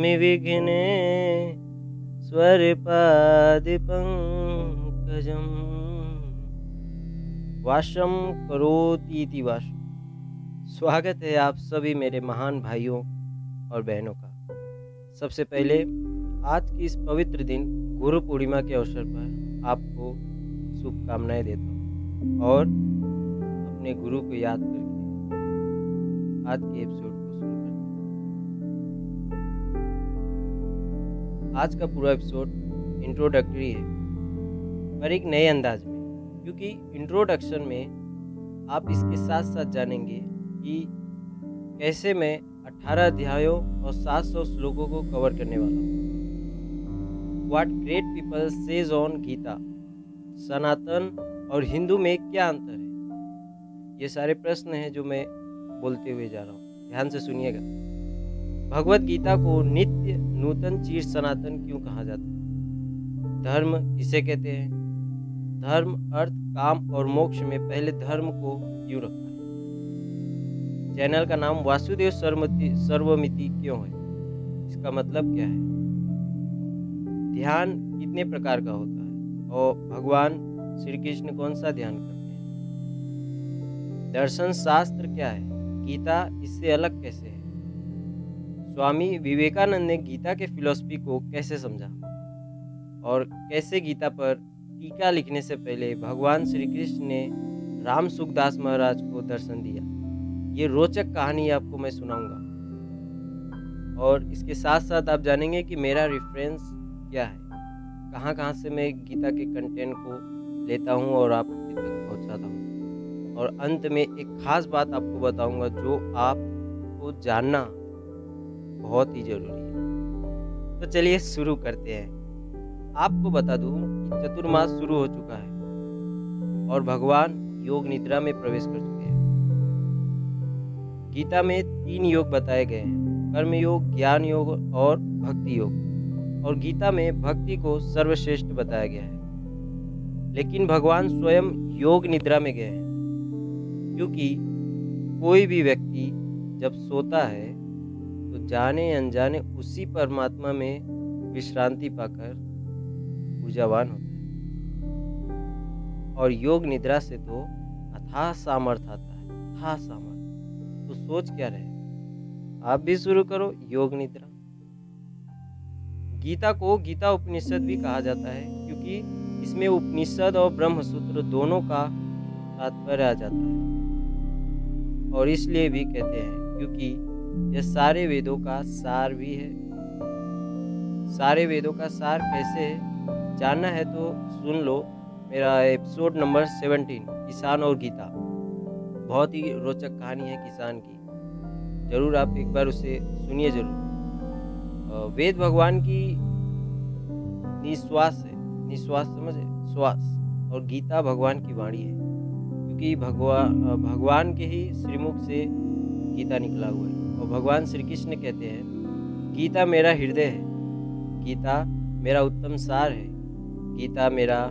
नमामि विघ्ने स्वरपादिपङ्कजम् वाशम करोती इति वाशम स्वागत है आप सभी मेरे महान भाइयों और बहनों का। सबसे पहले, आज की इस पवित्र दिन गुरु पूर्णिमा के अवसर पर आपको शुभकामनाएँ देता हूँ और अपने गुरु को याद करके आज के एपिसोड आज का पूरा एपिसोड इंट्रोडक्टरी है, पर एक नए अंदाज में, क्योंकि इंट्रोडक्शन में आप इसके साथ साथ जानेंगे कि कैसे मैं 18 अध्यायों और 700 श्लोकों को कवर करने वाला हूँ। What great people says on Gita Sanatan और हिंदू में क्या अंतर है? ये सारे प्रश्न हैं जो मैं बोलते हुए जा रहा हूँ। ध्यान से सुनिएगा। भगवत गीता को नित्य नूतन चीर सनातन क्यों कहा जाता है? धर्म किसे कहते हैं? धर्म अर्थ, काम और मोक्ष में पहले धर्म को क्यों रखा है? चैनल का नाम वासुदेव सर्वमति, सर्वमिति क्यों है? इसका मतलब क्या है? ध्यान कितने प्रकार का होता है? और भगवान श्री कृष्ण कौन सा ध्यान करते हैं? दर्शन शास्त्र क्या है? गीता इससे अलग कैसे है? स्वामी विवेकानंद ने गीता के फिलोसफी को कैसे समझा? और कैसे गीता पर टीका लिखने से पहले भगवान श्री कृष्ण ने राम सुखदास महाराज को दर्शन दिया? ये रोचक कहानी आपको मैं सुनाऊँगा। और इसके साथ साथ आप जानेंगे कि मेरा रेफरेंस क्या है। कहाँ कहाँ से मैं गीता के कंटेंट को लेता हूँ और आप तक पहुँचाता हूँ। और अंत में एक खास बात आपको बताऊँगा जो आपको जानना बहुत ही ज़रूरी है। तो चलिए शुरू करते हैं। आपको बता दूँ कि चतुर्मास शुरू हो चुका है और भगवान योग निद्रा में प्रवेश कर चुके हैं। गीता में तीन योग बताए गए हैं कर्म योग ज्ञान योग और भक्ति योग और गीता में भक्ति को सर्वश्रेष्ठ बताया गया है। लेकिन भगवान स्वयं योग निद्रा में गए हैं, क्योंकि कोई भी व्यक्ति जब सोता है तो जाने अनजाने उसी परमात्मा में विश्रांति पाकर ऊर्जावान होता है। और योग निद्रा से तो अथाह सामर्थ्य आता है अथाह सामर्थ्य तो सोच क्या रहे? आप भी शुरू करो योग निद्रा। गीता को गीता उपनिषद भी कहा जाता है, क्योंकि इसमें उपनिषद और ब्रह्म सूत्र दोनों का तात्पर्य आ जाता है। और इसलिए भी कहते हैं, क्योंकि यह सारे वेदों का सार भी है। सारे वेदों का सार कैसे है? जानना है तो सुन लो मेरा एपिसोड नंबर सेवनटीन, किसान और गीता। बहुत ही रोचक कहानी है किसान की। ज़रूर आप एक बार उसे सुनिए ज़रूर। वेद भगवान की निश्वास है। निश्वास समझे श्वास। और गीता भगवान की वाणी है। क्योंकि भगवान भगवान के ही श्रीमुख से गीता निकला हुआ है। और भगवान श्री कृष्ण कहते हैं, गीता मेरा हृदय है, गीता मेरा उत्तम सार है, गीता मेरा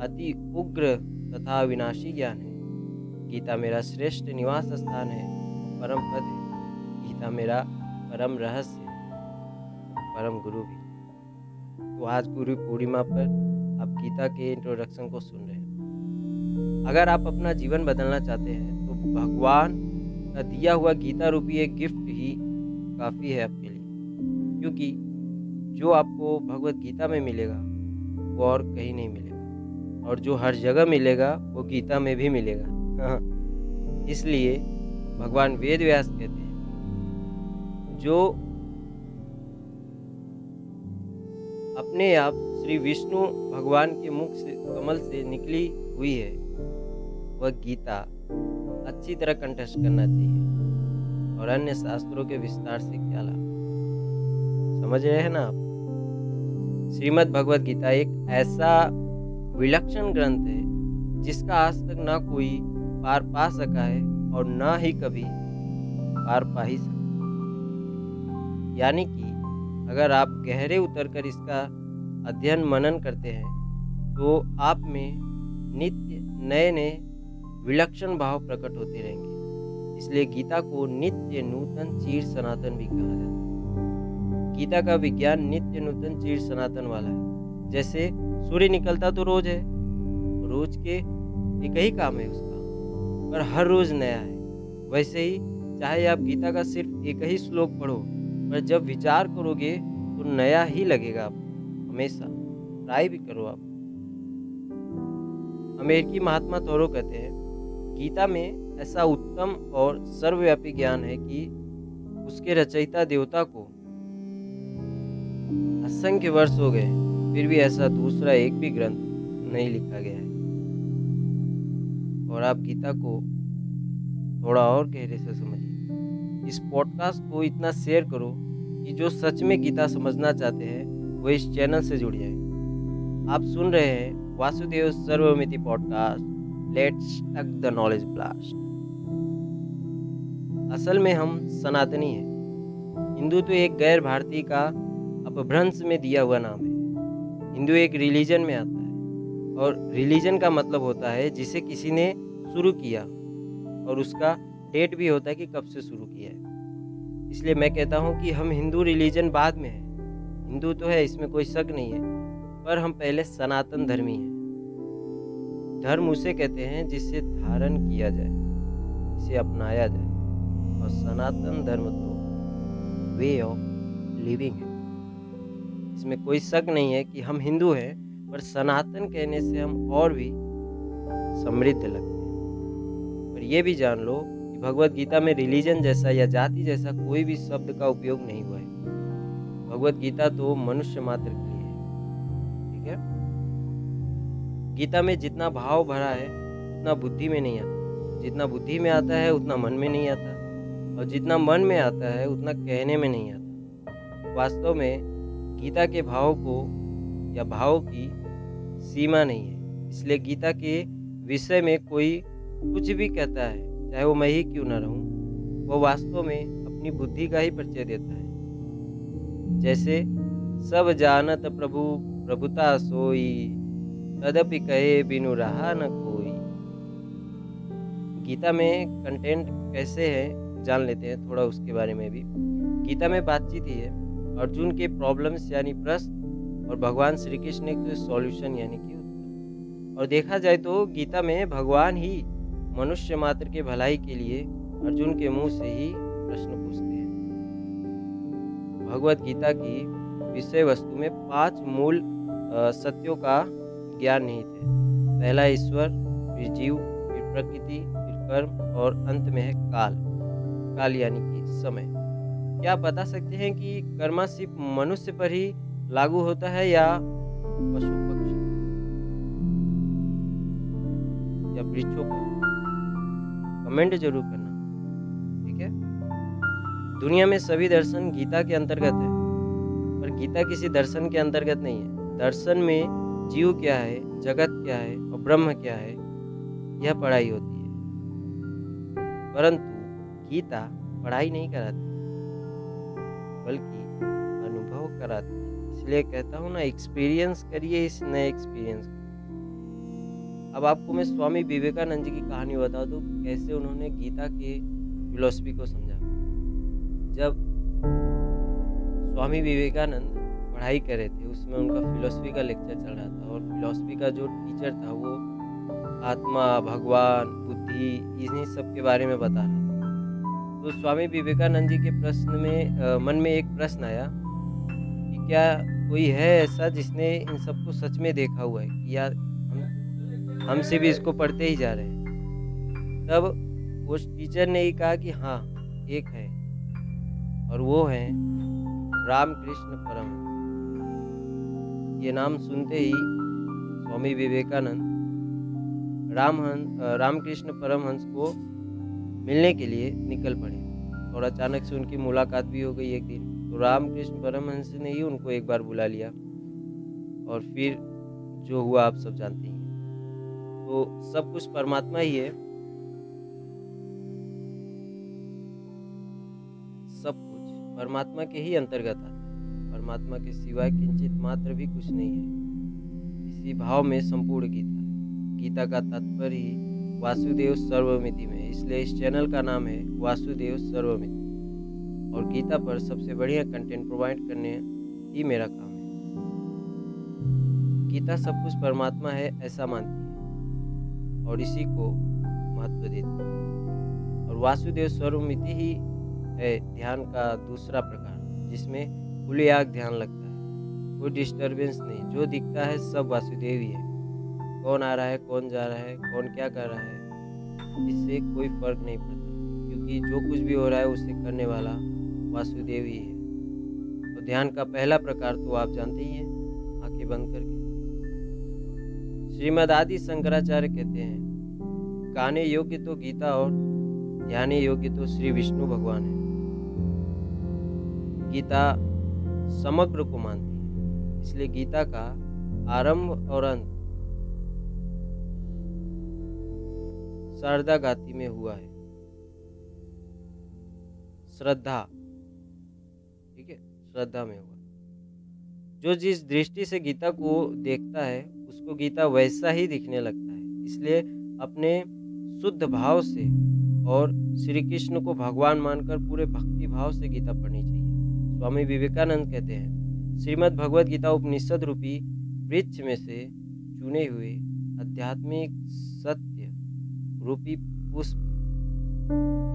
अति उग्र तथा विनाशी ज्ञान है, गीता मेरा श्रेष्ठ निवास स्थान है, परम पद है, गीता मेरा परम रहस्य है, परम गुरु भी तो आज गुरु पूर्णिमा पर आप गीता के इंट्रोडक्शन को सुन रहे हैं। अगर आप अपना जीवन बदलना चाहते हैं तो भगवान का दिया हुआ गीता रूपी एक गिफ्ट ही काफ़ी है आपके लिए। क्योंकि जो आपको भगवत गीता में मिलेगा, वो और कहीं नहीं मिलेगा। और जो हर जगह मिलेगा, वो गीता में भी मिलेगा। हाँ। इसलिए भगवान वेद व्यास कहते हैं, जो अपने आप श्री विष्णु भगवान के मुख से, कमल से निकली हुई है, वह गीता। अच्छी तरह कंठस्थ करना चाहिए। और अन्य शास्त्रों के विस्तार से क्या लाभ? समझ रहे हैं ना आप? श्रीमद् भगवत गीता एक ऐसा विलक्षण ग्रंथ है, जिसका आज तक ना कोई पार पा सका है और न ही कभी पार पा ही सका। यानी कि अगर आप गहरे उतर कर इसका अध्ययन मनन करते हैं तो आप में नित्य नए नए विलक्षण भाव प्रकट होते रहेंगे। इसलिए गीता को नित्य नूतन चीर सनातन भी कहा जाता है। गीता का विज्ञान नित्य नूतन चीर सनातन वाला है। जैसे सूर्य निकलता तो रोज है, रोज के एक ही काम है उसका, पर हर रोज नया है। वैसे ही चाहे आप गीता का सिर्फ़ एक ही श्लोक पढ़ो, पर जब विचार करोगे तो नया ही लगेगा आपको हमेशा। ट्राई भी करो आप। अमेरिकी महात्मा थोरो कहते हैं गीता में ऐसा उत्तम और सर्वव्यापी ज्ञान है कि उसके रचयिता देवता को असंख्य वर्ष हो गए, फिर भी ऐसा दूसरा एक भी ग्रंथ नहीं लिखा गया है। और आप गीता को थोड़ा और गहरे से समझिए। इस पॉडकास्ट को इतना शेयर करो कि जो सच में गीता समझना चाहते हैं, वो इस चैनल से जुड़ जाए। आप सुन रहे हैं Vasudev Sarvamiti podcast let's talk the knowledge blast असल में हम सनातनी हैं। हिंदू तो एक गैर भारतीय का अपभ्रंश में दिया हुआ नाम है। हिंदू एक रिलीजन में आता है और रिलीजन का मतलब होता है जिसे किसी ने शुरू किया और उसका डेट भी होता है कि कब से शुरू किया है। इसलिए मैं कहता हूँ कि हम हिंदू रिलीजन बाद में है। हिंदू तो है, इसमें कोई शक नहीं है, पर हम पहले सनातन धर्मी हैं। धर्म उसे कहते हैं जिसे धारण किया जाए, जिसे अपनाया जाए। और सनातन धर्म तो वे ऑफ़ लिविंग है। इसमें कोई शक नहीं है कि हम हिंदू हैं, पर सनातन कहने से हम और भी समृद्ध लगते हैं। पर यह भी जान लो कि भगवत गीता में रिलीजन जैसा या जाति जैसा कोई भी शब्द का उपयोग नहीं हुआ है। भगवत गीता तो मनुष्य मात्र के गीता में जितना भाव भरा है, उतना बुद्धि में नहीं आता। जितना बुद्धि में आता है, उतना मन में नहीं आता। और जितना मन में आता है, उतना कहने में नहीं आता। वास्तव में गीता के भाव को या भाव की सीमा नहीं है। इसलिए गीता के विषय में कोई कुछ भी कहता है, चाहे वो मैं ही क्यों ना रहूँ, वो वास्तव में अपनी बुद्धि का ही परिचय देता है। जैसे, सब जानत प्रभु, प्रभुता सोई तदपि कहे बिनु रहा न कोई। गीता में कंटेंट कैसे है, जान लेते हैं, थोड़ा उसके बारे में भी। गीता में बातचीत ही है। अर्जुन के प्रॉब्लम्स यानी प्रश्न और भगवान श्री कृष्ण के सॉल्यूशन यानी कि और देखा जाए तो गीता में भगवान ही मनुष्य मात्र के भलाई के लिए अर्जुन के मुँह से ही प्रश्न पूछते हैं। भगवत गीता की विषय वस्तु में पाँच मूल सत्यों का ज्ञान निहित है पहला ईश्वर, फिर जीव, फिर प्रकृति, फिर कर्म और अंत में है काल। काल यानी कि समय। क्या आप बता सकते हैं कि कर्मा सिर्फ़ मनुष्य पर ही लागू होता है या पशु पक्षी? या वृक्षों पर? कमेंट ज़रूर करना। ठीक है? दुनिया में सभी दर्शन गीता के अंतर्गत है, पर गीता किसी दर्शन के अंतर्गत नहीं है। दर्शन में जीव क्या है, जगत क्या है और ब्रह्म क्या है, यह पढ़ाई होती है। परंतु गीता पढ़ाई नहीं कराती, बल्कि अनुभव कराती इसलिए कहता हूँ ना एक्सपीरियंस करिए इस नए एक्सपीरियंस को। अब आपको मैं स्वामी विवेकानंद जी की कहानी बता दूँ कैसे उन्होंने गीता के फिलोसफी को समझा। जब स्वामी विवेकानंद पढ़ाई कर रहे थे उसमें उनका फिलोसफी का लेक्चर चल रहा था और फिलोसफी का जो टीचर था वो आत्मा भगवान बुद्धि इन्हीं सब के बारे में बता रहा था। तो स्वामी विवेकानंद जी के प्रश्न में आ, मन में एक प्रश्न आया कि क्या कोई है ऐसा जिसने इन सबको सच में देखा हुआ है कि यार हम हमसे भी इसको पढ़ते ही जा रहे हैं? तब उस टीचर ने ही कहा कि हाँ एक है और वो है रामकृष्ण परम ये नाम सुनते ही स्वामी विवेकानंद रामहंस रामकृष्ण परमहंस को मिलने के लिए निकल पड़े। और अचानक से उनकी मुलाकात भी हो गई एक दिन। तो रामकृष्ण परमहंस ने ही उनको एक बार बुला लिया। और फिर जो हुआ आप सब जानते हैं। तो सब कुछ परमात्मा ही है। सब कुछ परमात्मा के ही अंतर्गत आता परमात्मा के सिवाय किंचित मात्र भी कुछ नहीं है। इसी भाव में संपूर्ण गीता। गीता का तात्पर्य ही वासुदेव सर्वमिति में इसलिए इस चैनल का नाम है वासुदेव सर्वमिति। और गीता पर सबसे बढ़िया कंटेंट प्रोवाइड करने ही मेरा काम है। गीता सब कुछ परमात्मा है, ऐसा मानती है। और इसी को महत्व देती है। और वासुदेव स्वरूमिति ही है ध्यान का दूसरा प्रकार, जिसमें खुले आग ध्यान लगता है। कोई डिस्टरबेंस नहीं। जो दिखता है सब वासुदेव ही है। कौन आ रहा है, कौन जा रहा है, कौन क्या कर रहा है, इससे कोई फ़र्क नहीं पड़ता। क्योंकि जो कुछ भी हो रहा है, उसे करने वाला वासुदेव ही है। तो ध्यान का पहला प्रकार तो आप जानते ही हैं। आँखें बंद करके। श्रीमद आदि शंकराचार्य कहते हैं, गाने योग्य तो गीता और ध्यान योग्य तो श्री विष्णु भगवान है। गीता समग्र को मानती है। इसलिए गीता का आरंभ और अंत शारदा गाती में हुआ है। श्रद्धा, ठीक है? श्रद्धा में हुआ। जो जिस दृष्टि से गीता को देखता है, उसको गीता वैसा ही दिखने लगता है। इसलिए अपने शुद्ध भाव से और श्री कृष्ण को भगवान मानकर पूरे भक्ति भाव से गीता पढ़नी चाहिए। स्वामी विवेकानंद कहते हैं, श्रीमद् भगवद गीता उपनिषद रूपी वृक्ष में से चुने हुए आध्यात्मिक सत्य रूपी पुष्प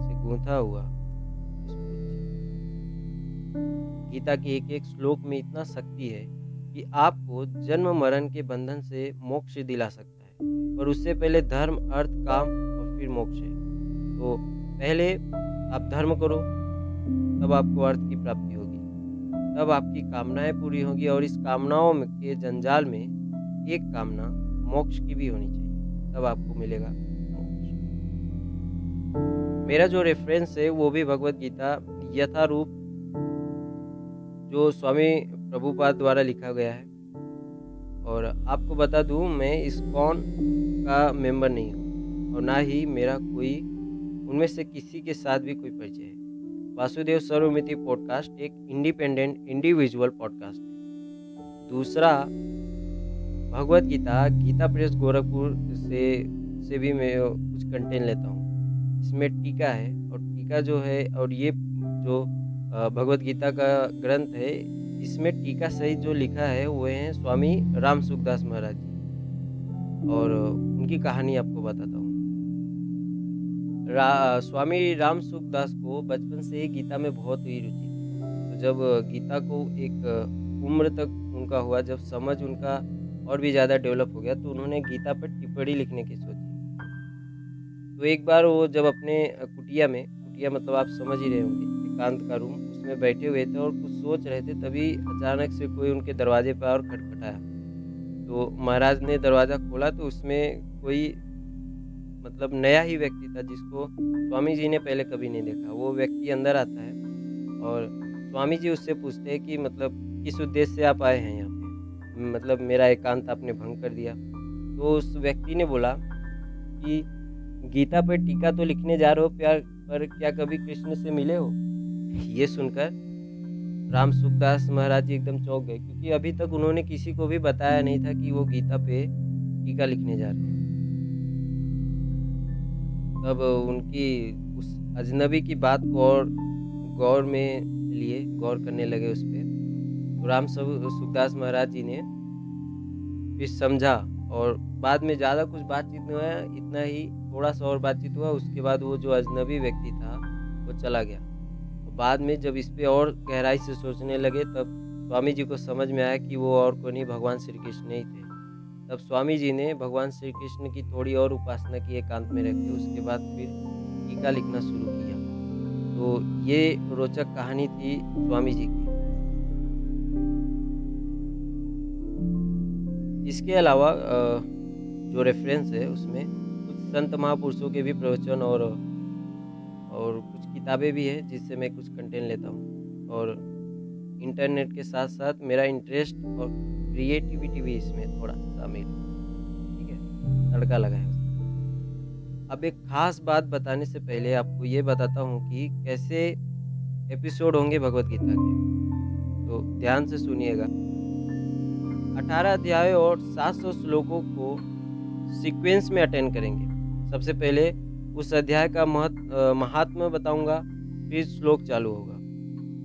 से गूंथा हुआ गीता के एक एक श्लोक में इतना शक्ति है कि आपको जन्म मरण के बंधन से मोक्ष दिला सकता है, पर उससे पहले धर्म, अर्थ, काम और फिर मोक्ष है। तो पहले आप धर्म करो, तब आपको अर्थ की प्राप्ति होगी। तब आपकी कामनाएँ पूरी होंगी और इस कामनाओं के जंजाल में, एक कामना मोक्ष की भी होनी चाहिए। तब आपको मिलेगा मोक्ष। मेरा जो रेफरेंस है, वो भी भगवत गीता यथारूप जो स्वामी प्रभुपाद द्वारा लिखा गया है। और आपको बता दूँ, मैं इस कौन का मेंबर नहीं हूँ। और ना ही मेरा कोई, उनमें से किसी के साथ भी कोई परिचय है। वासुदेव सर्वमिति पॉडकास्ट एक इंडिपेंडेंट इंडिविजुअल पॉडकास्ट है। दूसरा, भगवत गीता गीता प्रेस गोरखपुर से से भी मैं कुछ कंटेंट लेता हूँ। इसमें टीका है और टीका जो है और ये जो भगवत गीता का ग्रंथ है, इसमें टीका सहित जो लिखा है वो है स्वामी राम सुखदास महाराज जी। और उनकी कहानी आपको बताता हूँ। रा, स्वामी राम सुखदास को बचपन से ही गीता में बहुत ही रुचि तो जब गीता को एक उम्र तक उनका हुआ जब समझ उनका और भी ज़्यादा डेवलप हो गया तो उन्होंने गीता पर टिप्पणी लिखने की सोची। तो एक बार वो जब अपने कुटिया में कुटिया मतलब आप समझ ही रहे होंगे एकांत का रूम उसमें बैठे हुए थे और कुछ सोच रहे थे तभी अचानक से कोई उनके दरवाजे पर और खटखटाया। तो महाराज ने दरवाज़ा खोला तो उसमें कोई मतलब नया ही व्यक्ति था जिसको स्वामी जी ने पहले कभी नहीं देखा। वो व्यक्ति अंदर आता है और स्वामी जी उससे पूछते हैं कि मतलब किस उद्देश्य से आप आए हैं यहाँ पे? मतलब मेरा एकांत आपने भंग कर दिया। तो उस व्यक्ति ने बोला कि, गीता पर टीका तो लिखने जा रहे हो प्यार, पर क्या कभी कृष्ण से मिले हो? ये सुनकर राम सुखदास महाराज जी एकदम चौंक गए, क्योंकि अभी तक उन्होंने किसी को भी बताया नहीं था कि वो गीता पे टीका लिखने जा रहे हैं। तब उनकी, उस अजनबी की बात को और गौर में लिए, गौर करने लगे उस पर तो राम सुखदास महाराज जी ने फिर समझा और बाद में ज़्यादा कुछ बातचीत नहीं हुआ, इतना ही थोड़ा सा और बातचीत हुआ, उसके बाद वो जो अजनबी व्यक्ति था, वो चला गया। तो बाद में जब इस पर और गहराई से सोचने लगे, तब स्वामी जी को समझ में आया कि वो और को नहीं, भगवान श्री कृष्ण ही थे। तब स्वामी जी ने भगवान श्री कृष्ण की थोड़ी और उपासना की एकांत में रखी, उसके बाद फिर टीका लिखना शुरू किया। तो ये रोचक कहानी थी स्वामी जी की। इसके अलावा जो रेफरेंस है, उसमें कुछ संत महापुरुषों के भी प्रवचन और और कुछ किताबें भी है, जिससे मैं कुछ कंटेंट लेता हूँ। और इंटरनेट के साथ साथ मेरा इंटरेस्ट और क्रिएटिविटी भी इसमें थोड़ा शामिल है। ठीक है? तड़का लगा है अब एक खास बात बताने से पहले आपको ये बताता हूँ कि कैसे एपिसोड होंगे भगवत गीता के। तो ध्यान से सुनिएगा। अठारह अध्याय और सात सौ श्लोकों को सीक्वेंस में अटेंड करेंगे। सबसे पहले उस अध्याय का महत्व महात्मा बताऊँगा, फिर श्लोक चालू होगा।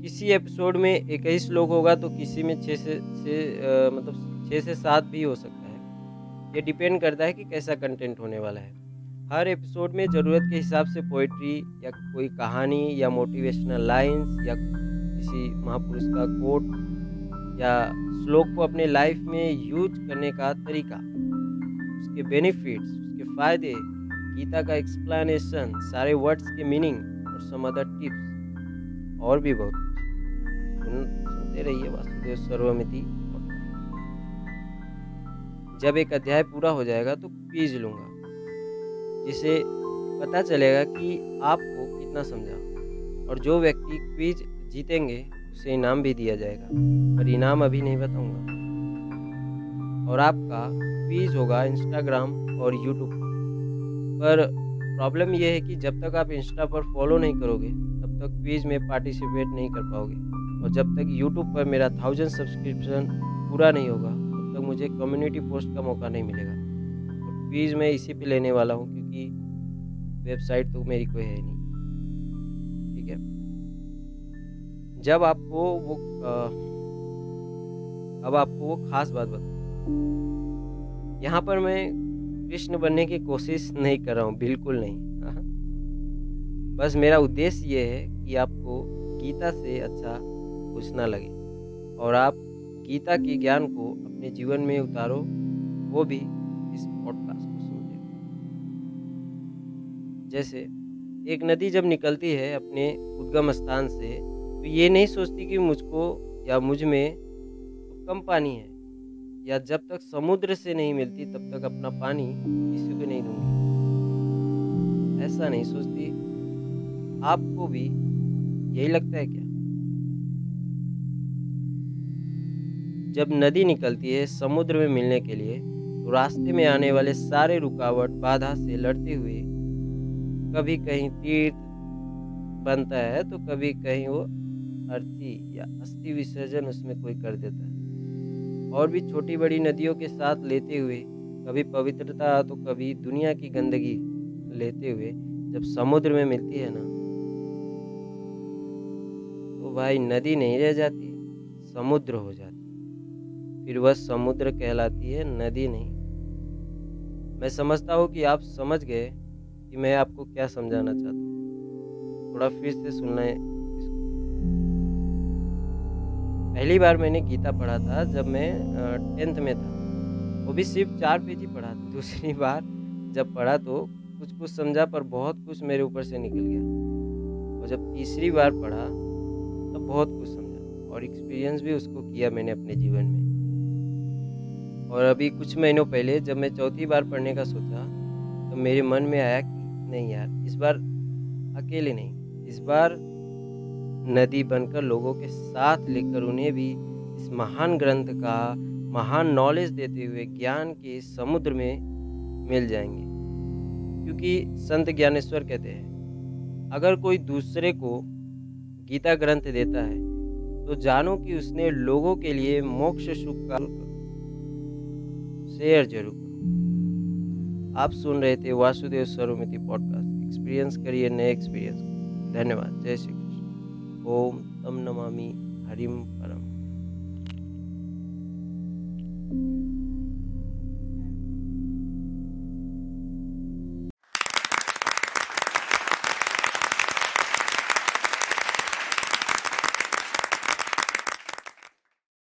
किसी एपिसोड में ही श्लोक होगा तो किसी में छः से छः मतलब छः से सात भी हो सकता है। ये डिपेंड करता है कि कैसा कंटेंट होने वाला है। हर एपिसोड में ज़रूरत के हिसाब से पोइट्री या कोई कहानी या मोटिवेशनल लाइंस या किसी महापुरुष का कोट या श्लोक को अपने लाइफ में यूज़ करने का तरीका, उसके बेनिफिट्स, उसके फ़ायदे, गीता का एक्सप्लेनेशन, सारे वर्ड्स के मीनिंग और सम अदर टिप्स, और भी बहुत। सुनते रहिए वासुदेव सर्वमिति। जब एक अध्याय पूरा हो जाएगा तो क्विज लूँगा, जिसे पता चलेगा कि आपको कितना समझा। और जो व्यक्ति क्विज जीतेंगे, उसे इनाम भी दिया जाएगा, पर इनाम अभी नहीं बताऊँगा। और आपका क्विज होगा इंस्टाग्राम और यूट्यूब पर। प्रॉब्लम यह है कि जब तक आप इंस्टा पर फॉलो नहीं करोगे, तब तक क्विज में पार्टिसिपेट नहीं कर पाओगे। और जब तक यूट्यूब पर मेरा थाउज़ेंड सब्सक्रिप्शन पूरा नहीं होगा तब तक मुझे कम्युनिटी पोस्ट का मौका नहीं मिलेगा। और क्विज मैं इसी पे लेने वाला हूँ क्योंकि वेबसाइट तो मेरी कोई है नहीं। ठीक है? जब आपको वो आ, अब आपको वो खास बात बता यहाँ पर मैं कृष्ण बनने की कोशिश नहीं कर रहा हूँ बिल्कुल नहीं। हाँ। बस मेरा उद्देश्य ये है कि आपको गीता से अच्छा कुछ ना लगे। और आप गीता के ज्ञान को अपने जीवन में उतारो, वो भी इस पॉडकास्ट को सुनते जैसे, एक नदी जब निकलती है अपने उद्गम स्थान से तो ये नहीं सोचती कि मुझको या मुझमें तो कम पानी है, या जब तक समुद्र से नहीं मिलती तब तक अपना पानी किसी को नहीं दूँगी। ऐसा नहीं सोचती। आपको भी यही लगता है क्या? जब नदी निकलती है समुद्र में मिलने के लिए तो रास्ते में आने वाले सारे रुकावट बाधा से लड़ते हुए, कभी कहीं तीर्थ बनता है तो कभी कहीं वो अर्थी या अस्थि विसर्जन उसमें कोई कर देता है। और भी छोटी बड़ी नदियों के साथ लेते हुए, कभी पवित्रता तो कभी दुनिया की गंदगी लेते हुए जब समुद्र में मिलती है ना। तो भाई नदी नहीं रह जाती, समुद्र हो जाती फिर वह समुद्र कहलाती है, नदी नहीं। मैं समझता हूँ कि आप समझ गए कि मैं आपको क्या समझाना चाहता हूँ। थोड़ा फिर से सुनना है। पहली बार मैंने गीता पढ़ा था जब मैं टेंथ में था। वो भी सिर्फ़ चार पेज ही पढ़ा था। दूसरी बार जब पढ़ा तो कुछ कुछ समझा पर बहुत कुछ मेरे ऊपर से निकल गया। और जब तीसरी बार पढ़ा तब बहुत कुछ समझा और एक्सपीरियंस भी उसको किया मैंने अपने जीवन में। और अभी कुछ महीनों पहले जब मैं चौथी बार पढ़ने का सोचा तो मेरे मन में आया कि नहीं यार, इस बार अकेले नहीं, इस बार नदी बनकर लोगों के साथ लेकर उन्हें भी इस महान ग्रंथ का, महान नॉलेज देते हुए ज्ञान के समुद्र में मिल जाएँगे। क्योंकि संत ज्ञानेश्वर कहते हैं, अगर कोई दूसरे को गीता ग्रंथ देता है तो जानो कि उसने लोगों के लिए मोक्ष सुख का शेयर ज़रूर करो। आप सुन रहे थे वासुदेव सरोमिति पॉडकास्ट। एक्सपीरियंस करिए नए एक्सपीरियंस धन्यवाद। जय श्री कृष्ण। ओम तम नमामि। हरिम पर